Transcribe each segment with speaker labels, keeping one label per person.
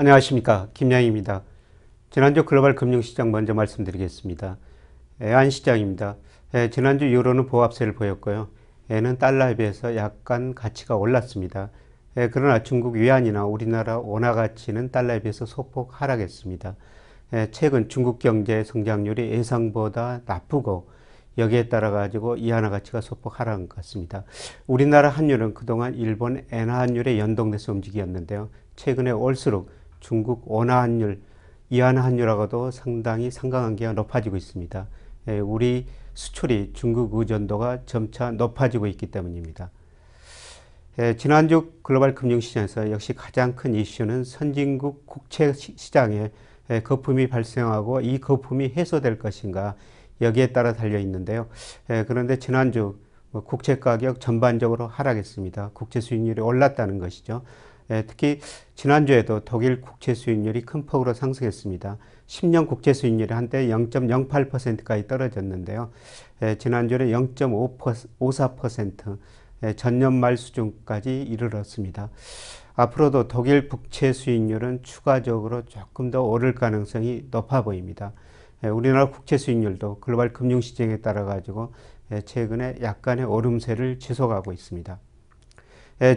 Speaker 1: 안녕하십니까 김양입니다. 지난주 글로벌 금융시장 먼저 말씀드리겠습니다. 애안시장입니다. 지난주 유로는 보합세를 보였고요. 애는 달러에 비해서 약간 가치가 올랐습니다. 그러나 중국 위안이나 우리나라 원화 가치는 달러에 비해서 소폭 하락했습니다. 최근 중국 경제 성장률이 예상보다 나쁘고 여기에 따라 가지고 이하나 가치가 소폭 하락한 것 같습니다. 우리나라 환율은 그동안 일본 엔화 환율에 연동돼서 움직였는데요. 최근에 올수록 중국 원화 환율, 이하나 환율하고도 상당히 상관관계가 높아지고 있습니다. 우리 수출이 중국 의존도가 점차 높아지고 있기 때문입니다. 지난주 글로벌 금융시장에서 역시 가장 큰 이슈는 선진국 국채 시장에 거품이 발생하고 이 거품이 해소될 것인가 여기에 따라 달려 있는데요. 그런데 지난주 뭐 국채 가격 전반적으로 하락했습니다. 국채 수익률이 올랐다는 것이죠. 특히 지난주에도 독일 국채 수익률이 큰 폭으로 상승했습니다. 10년 국채 수익률이 한때 0.08%까지 떨어졌는데요. 지난주에 0.54% 전년 말 수준까지 이르렀습니다. 앞으로도 독일 국채 수익률은 추가적으로 조금 더 오를 가능성이 높아 보입니다. 우리나라 국채 수익률도 글로벌 금융 시장에 따라 가지고 최근에 약간의 오름세를 지속하고 있습니다.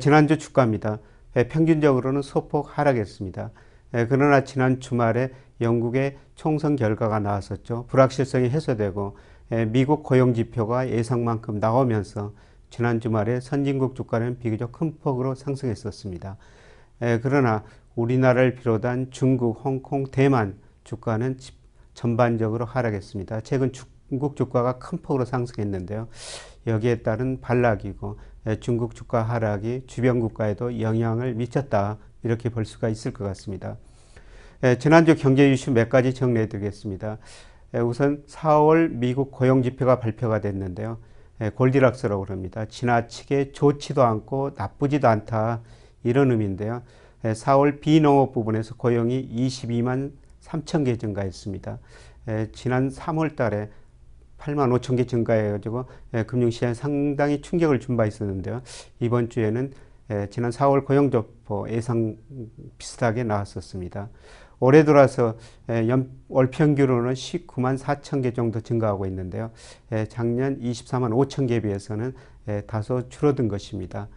Speaker 1: 지난주 주가입니다. 평균적으로는 소폭 하락했습니다. 그러나 지난 주말에 영국의 총선 결과가 나왔었죠. 불확실성이 해소되고 미국 고용 지표가 예상만큼 나오면서 지난 주말에 선진국 주가는 비교적 큰 폭으로 상승했었습니다. 그러나 우리나라를 비롯한 중국, 홍콩, 대만 주가는 전반적으로 하락했습니다. 최근 중국 주가가 큰 폭으로 상승했는데요. 여기에 따른 반락이고 중국 주가 하락이 주변 국가에도 영향을 미쳤다 이렇게 볼 수가 있을 것 같습니다. 지난주 경제 이슈 몇 가지 정리해 드리겠습니다. 우선 4월 미국 고용 지표가 발표가 됐는데요. 골디락스라고 합니다. 지나치게 좋지도 않고 나쁘지도 않다 이런 의미인데요. 4월 비농업 부분에서 고용이 22만 3천 개 증가했습니다. 지난 3월 달에 8만 5천 개 증가해가지고 금융시장에 상당히 충격을 준 바 있었는데요. 이번 주에는 지난 4월 고용조포 예상 비슷하게 나왔었습니다. 올해 들어서 월 평균으로는 19만 4천 개 정도 증가하고 있는데요. 작년 24만 5천 개에 비해서는 다소 줄어든 것입니다.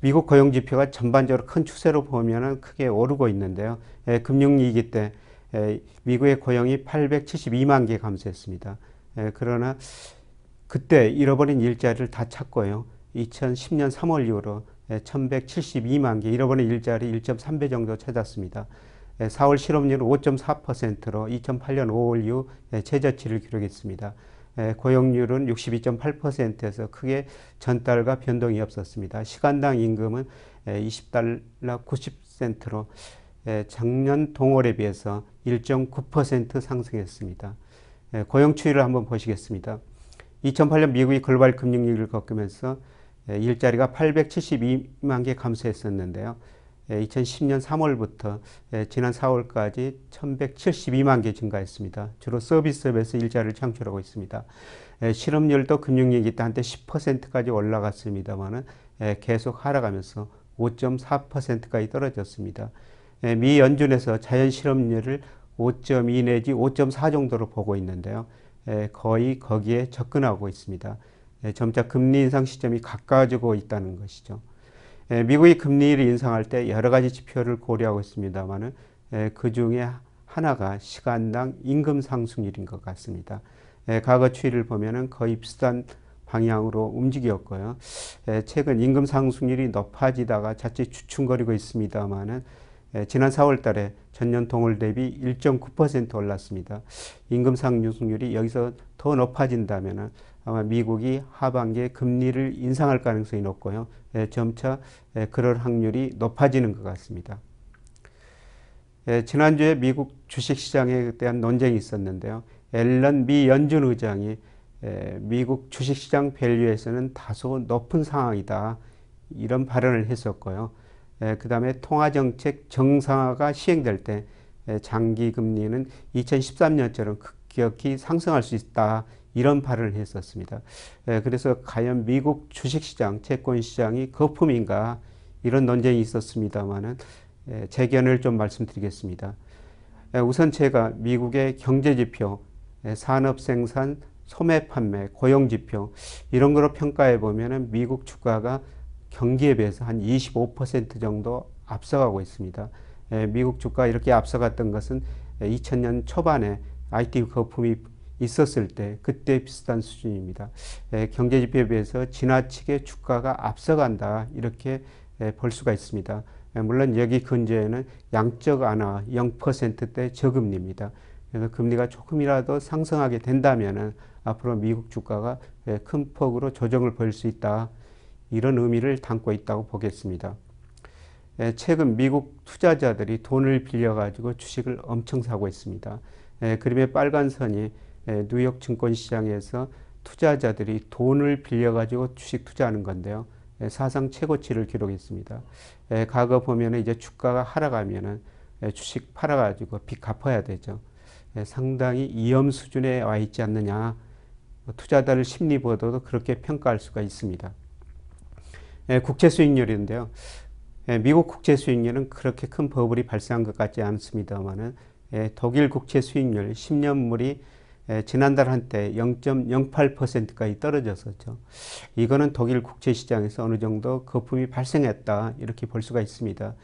Speaker 1: 미국 고용 지표가 전반적으로 큰 추세로 보면 크게 오르고 있는데요. 금융위기 때 미국의 고용이 872만 개 감소했습니다. 그러나 그때 잃어버린 일자리를 다 찾고요. 2010년 3월 이후로 1172만 개 잃어버린 일자리 1.3배 정도 찾았습니다. 4월 실업률은 5.4%로 2008년 5월 이후 최저치를 기록했습니다. 고용률은 62.8%에서 크게 전달과 변동이 없었습니다. 시간당 임금은 20달러 90센트로 작년 동월에 비해서 1.9% 상승했습니다. 고용 추이를 한번 보시겠습니다. 2008년 미국이 글로벌 금융위기를 겪으면서 일자리가 872만 개 감소했었는데요. 2010년 3월부터 지난 4월까지 1172만 개 증가했습니다. 주로 서비스업에서 일자리를 창출하고 있습니다. 실업률도 금융위기 때 한때 10%까지 올라갔습니다만 계속 하락하면서 5.4%까지 떨어졌습니다. 미 연준에서 자연 실업률을 5.2 내지 5.4 정도로 보고 있는데요. 거의 거기에 접근하고 있습니다. 점차 금리 인상 시점이 가까워지고 있다는 것이죠. 미국이 금리를 인상할 때 여러 가지 지표를 고려하고 있습니다만은 그 중에 하나가 시간당 임금 상승률인 것 같습니다. 과거 추이를 보면은 거의 비슷한 방향으로 움직였고요. 최근 임금 상승률이 높아지다가 자칫 주춤거리고 있습니다만은 지난 4월 달에 전년 동월 대비 1.9% 올랐습니다. 임금 상승률이 여기서 더 높아진다면 아마 미국이 하반기에 금리를 인상할 가능성이 높고요. 점차 그럴 확률이 높아지는 것 같습니다. 지난주에 미국 주식시장에 대한 논쟁이 있었는데요. 앨런 미 연준 의장이 미국 주식시장 밸류에서는 다소 높은 상황이다. 이런 발언을 했었고요. 그 다음에 통화정책 정상화가 시행될 때 장기 금리는 2013년처럼 급격히 상승할 수 있다. 이런 발언을 했었습니다. 그래서 과연 미국 주식시장, 채권시장이 거품인가 이런 논쟁이 있었습니다만은 예, 재견을 좀 말씀드리겠습니다. 예, 우선 제가 미국의 경제 지표, 예, 산업 생산, 소매 판매, 고용 지표 이런 거로 평가해 보면은 미국 주가가 경기에 비해서 한 25% 정도 앞서가고 있습니다. 예, 미국 주가 이렇게 앞서갔던 것은 2000년 초반에 IT 거품이 있었을 때 그때 비슷한 수준입니다. 예, 경제 지표에 비해서 지나치게 주가가 앞서간다 이렇게 예, 볼 수가 있습니다. 예, 물론 여기 근저에는 양적 완화 0%대 저금리입니다. 그래서 금리가 조금이라도 상승하게 된다면은 앞으로 미국 주가가 예, 큰 폭으로 조정을 보일 수 있다. 이런 의미를 담고 있다고 보겠습니다. 예, 최근 미국 투자자들이 돈을 빌려가지고 주식을 엄청 사고 있습니다. 예, 그림의 빨간 선이 뉴욕 증권시장에서 투자자들이 돈을 빌려가지고 주식 투자하는 건데요. 사상 최고치를 기록했습니다. 과거 보면 이제 주가가 하락하면은 주식 팔아가지고 빚 갚아야 되죠. 상당히 위험 수준에 와 있지 않느냐. 투자자들 심리 보도도 그렇게 평가할 수가 있습니다. 국채 수익률인데요. 미국 국채 수익률은 그렇게 큰 버블이 발생한 것 같지 않습니다만은 독일 국채 수익률 10년물이 지난달 한때 0.08%까지 떨어졌었죠. 이거는 독일 국채 시장에서 어느 정도 거품이 발생했다 이렇게 볼 수가 있습니다.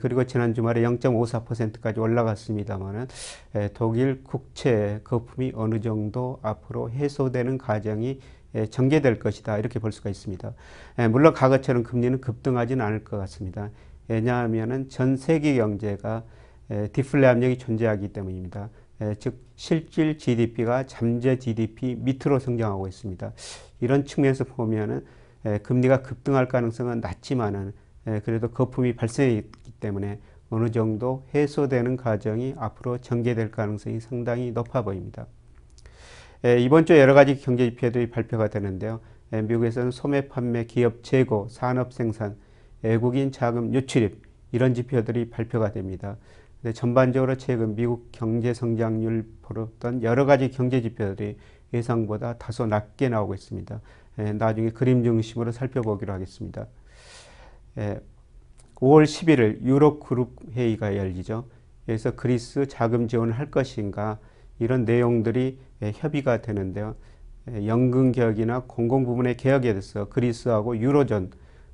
Speaker 1: 그리고 지난 주말에 0.54%까지 올라갔습니다만은 독일 국채 거품이 어느 정도 앞으로 해소되는 과정이 전개될 것이다 이렇게 볼 수가 있습니다. 물론 과거처럼 금리는 급등하지는 않을 것 같습니다. 왜냐하면은 전 세계 경제가 디플레 압력이 존재하기 때문입니다. 즉 실질 GDP가 잠재 GDP 밑으로 성장하고 있습니다. 이런 측면에서 보면은 금리가 급등할 가능성은 낮지만은 그래도 거품이 발생했기 때문에 어느 정도 해소되는 과정이 앞으로 전개될 가능성이 상당히 높아 보입니다. 이번 주 여러 가지 경제 지표들이 발표가 되는데요. 미국에서는 소매 판매, 기업 재고, 산업 생산, 외국인 자금 유출입 이런 지표들이 발표가 됩니다. 네, 전반적으로 최근 미국 경제 성장률 보던 여러 가지 경제 지표들이 예상보다 다소 낮게 나오고 있습니다. 예, 나중에 그림 중심으로 살펴보기로 하겠습니다. 예, 5월 11일 유럽 그룹 회의가 열리죠. 여기서 그리스 자금 지원을 할 것인가 이런 내용들이 예, 협의가 되는데요. 예, 연금 개혁이나 공공 부문의 개혁에 대해서 그리스하고 유로존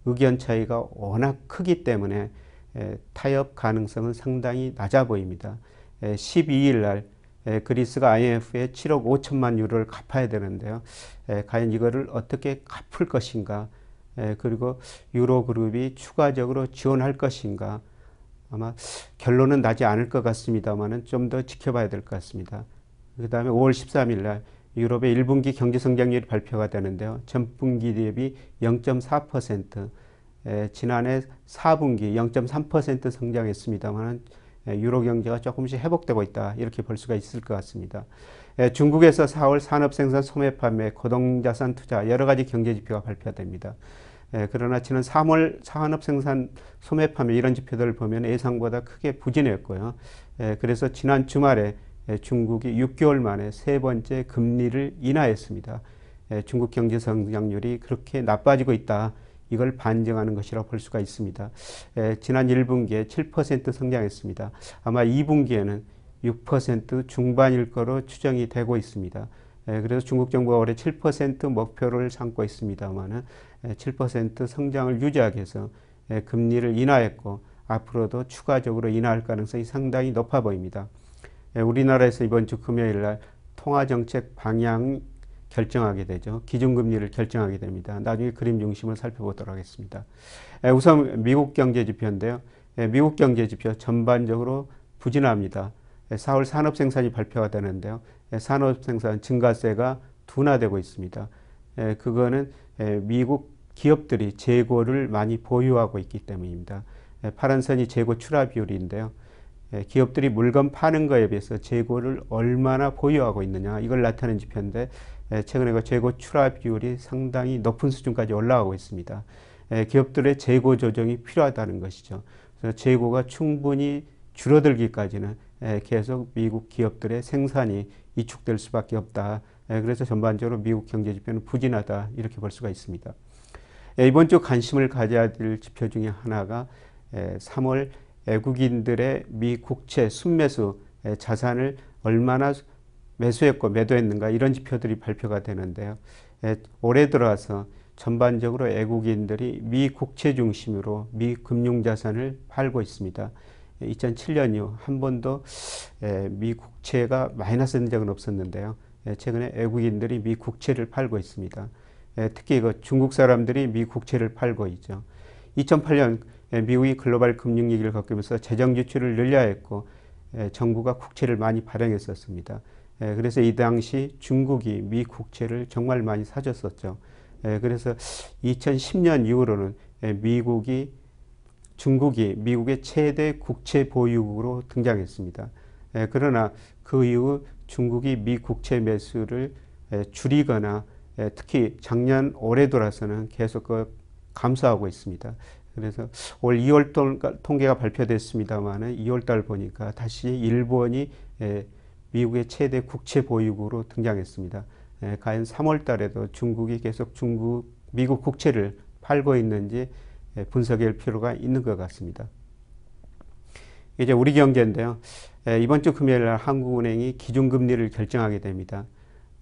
Speaker 1: 의견 차이가 워낙 크기 때문에 타협 가능성은 상당히 낮아 보입니다. 12일 날 그리스가 IMF에 7억 5천만 유로를 갚아야 되는데요. 과연 이거를 어떻게 갚을 것인가? 그리고 유로그룹이 추가적으로 지원할 것인가? 아마 결론은 나지 않을 것 같습니다만은 좀 더 지켜봐야 될 것 같습니다. 그 다음에 5월 13일 날 유럽의 1분기 경제 성장률이 발표가 되는데요. 전분기 대비 0.4%, 에, 지난해 4분기 0.3% 성장했습니다만 유로 경제가 조금씩 회복되고 있다 이렇게 볼 수가 있을 것 같습니다. 에, 중국에서 4월 산업생산 소매 판매 고동자산 투자 여러 가지 경제 지표가 발표됩니다. 에, 그러나 지난 3월 산업생산 소매 판매 이런 지표들을 보면 예상보다 크게 부진했고요. 에, 그래서 지난 주말에 중국이 6개월 만에 세 번째 금리를 인하했습니다. 중국 경제 성장률이 그렇게 나빠지고 있다. 이걸 반증하는 것이라고 볼 수가 있습니다. 에, 지난 1분기에 7% 성장했습니다. 아마 2분기에는 6% 중반일 거로 추정이 되고 있습니다. 에, 그래서 중국 정부가 올해 7% 목표를 삼고 있습니다만은 7% 성장을 유지하기 위해서 에, 금리를 인하했고 앞으로도 추가적으로 인하할 가능성이 상당히 높아 보입니다. 우리나라에서 이번 주 금요일 날 통화정책 방향 결정하게 되죠. 기준금리를 결정하게 됩니다. 나중에 그림 중심을 살펴보도록 하겠습니다. 우선 미국 경제 지표인데요. 미국 경제 지표 전반적으로 부진합니다. 4월 산업 생산이 발표가 되는데요. 산업 생산 증가세가 둔화되고 있습니다. 그거는 미국 기업들이 재고를 많이 보유하고 있기 때문입니다. 파란 선이 재고 출하 비율인데요. 기업들이 물건 파는 거에 비해서 재고를 얼마나 보유하고 있느냐 이걸 나타내는 지표인데 최근에 그 재고 출하 비율이 상당히 높은 수준까지 올라가고 있습니다. 기업들의 재고 조정이 필요하다는 것이죠. 그래서 재고가 충분히 줄어들기까지는 계속 미국 기업들의 생산이 이축될 수밖에 없다. 그래서 전반적으로 미국 경제 지표는 부진하다 이렇게 볼 수가 있습니다. 이번 주 관심을 가져야 될 지표 중에 하나가 3월 외국인들의 미 국채 순매수 에, 자산을 얼마나 매수했고 매도했는가 이런 지표들이 발표가 되는데요. 에, 올해 들어와서 전반적으로 외국인들이 미 국채 중심으로 미 금융 자산을 팔고 있습니다. 2007년 이후 한 번도 에, 미 국채가 마이너스 된 적은 없었는데요. 에, 최근에 외국인들이 미 국채를 팔고 있습니다. 에, 특히 그 중국 사람들이 미 국채를 팔고 있죠. 2008년 에, 미국이 글로벌 금융 위기를 겪으면서 재정 지출을 늘려야 했고 에, 정부가 국채를 많이 발행했었습니다. 에, 그래서 이 당시 중국이 미 국채를 정말 많이 사줬었죠. 에, 그래서 2010년 이후로는 에, 미국이 중국이 미국의 최대 국채 보유국으로 등장했습니다. 에, 그러나 그 이후 중국이 미 국채 매수를 에, 줄이거나 에, 특히 작년 올해 돌아서는 계속 그 감소하고 있습니다. 그래서 올 2월 통계가 발표됐습니다만은 2월 달 보니까 다시 일본이 에, 미국의 최대 국채 보유국으로 등장했습니다. 에, 과연 3월 달에도 중국이 계속 중국 미국 국채를 팔고 있는지 에, 분석할 필요가 있는 것 같습니다. 이제 우리 경제인데요. 에, 이번 주 금요일 날 한국은행이 기준금리를 결정하게 됩니다.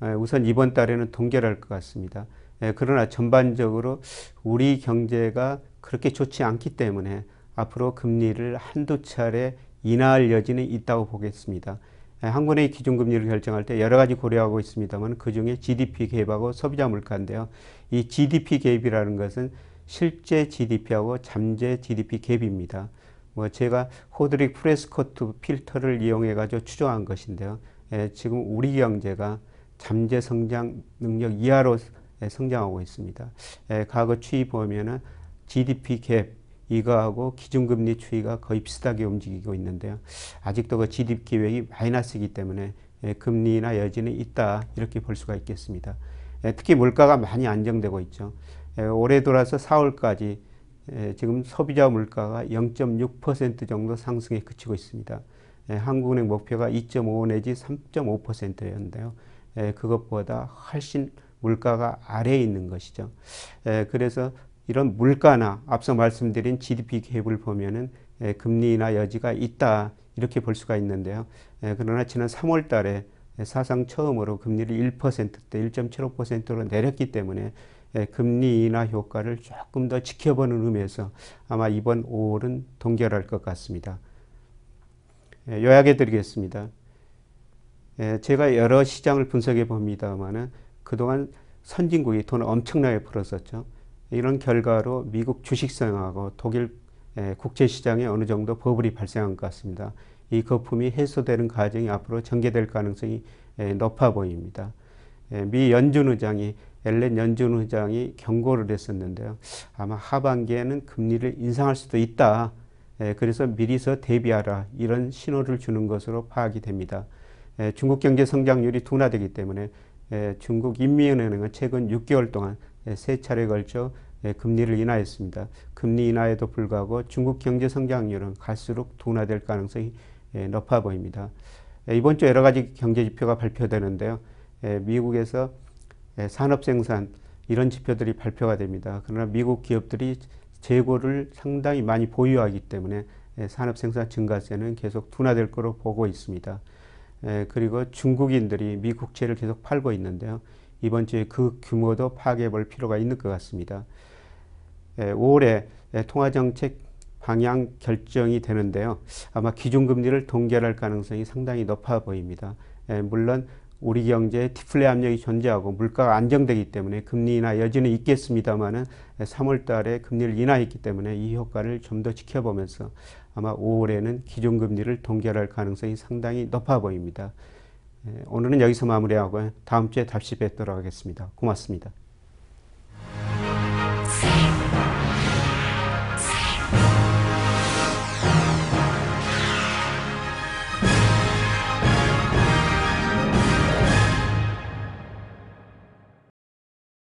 Speaker 1: 에, 우선 이번 달에는 동결할 것 같습니다. 에, 그러나 전반적으로 우리 경제가 그렇게 좋지 않기 때문에 앞으로 금리를 한두 차례 인하할 여지는 있다고 보겠습니다. 한국은행이 기준금리를 결정할 때 여러 가지 고려하고 있습니다만 그 중에 GDP 갭하고 소비자 물가인데요. 이 GDP 갭이라는 것은 실제 GDP하고 잠재 GDP 갭입니다. 뭐 제가 호드릭 프레스코트 필터를 이용해 가지고 추정한 것인데요. 예, 지금 우리 경제가 잠재 성장 능력 이하로 성장하고 있습니다. 예, 과거 추이 보면은 GDP 갭 이거하고 기준금리 추이가 거의 비슷하게 움직이고 있는데요. 아직도 그 GDP 기획이 마이너스이기 때문에 예, 금리나 여지는 있다 이렇게 볼 수가 있겠습니다. 예, 특히 물가가 많이 안정되고 있죠. 예, 올해 돌아서 4월까지 지금 소비자 물가가 0.6% 정도 상승에 그치고 있습니다. 한국은행 목표가 2.5 내지 3.5%였는데요. 그것보다 훨씬 물가가 아래에 있는 것이죠. 그래서 이런 물가나 앞서 말씀드린 GDP 갭을 보면은 에, 금리나 여지가 있다 이렇게 볼 수가 있는데요. 에, 그러나 지난 3월 달에 사상 처음으로 금리를 1%대 1.75%로 내렸기 때문에 에, 금리 인하 효과를 조금 더 지켜보는 의미에서 아마 이번 5월은 동결할 것 같습니다. 요약해 드리겠습니다. 제가 여러 시장을 분석해 봅니다만은 그동안 선진국이 돈을 엄청나게 풀었었죠. 이런 결과로 미국 주식시장하고 독일 국제시장에 어느 정도 버블이 발생한 것 같습니다. 이 거품이 해소되는 과정이 앞으로 전개될 가능성이 높아 보입니다. 미 연준 의장이 엘렌 연준 의장이 경고를 했었는데요. 아마 하반기에는 금리를 인상할 수도 있다. 그래서 미리서 대비하라 이런 신호를 주는 것으로 파악이 됩니다. 중국 경제 성장률이 둔화되기 때문에 중국 인민은행은 최근 6개월 동안 예, 세 차례에 걸쳐 예, 금리를 인하했습니다. 금리 인하에도 불구하고 중국 경제 성장률은 갈수록 둔화될 가능성이 예, 높아 보입니다. 이번 주 여러 가지 경제 지표가 발표되는데요. 미국에서 산업 생산 이런 지표들이 발표가 됩니다. 그러나 미국 기업들이 재고를 상당히 많이 보유하기 때문에 산업 생산 증가세는 계속 둔화될 거로 보고 있습니다. 그리고 중국인들이 미국채를 계속 팔고 있는데요. 이번 주에 그 규모도 파악해 볼 필요가 있는 것 같습니다. 5월에 통화정책 방향 결정이 되는데요. 아마 기준금리를 동결할 가능성이 상당히 높아 보입니다. 물론 우리 경제에 티플레 압력이 존재하고 물가가 안정되기 때문에 금리 인하 여지는 있겠습니다만은 3월 달에 금리를 인하했기 때문에 이 효과를 좀 더 지켜보면서 아마 5월에는 기존 금리를 동결할 가능성이 상당히 높아 보입니다. 예, 오늘은 여기서 마무리하고 다음 주에 다시 뵙도록 하겠습니다. 고맙습니다. 네.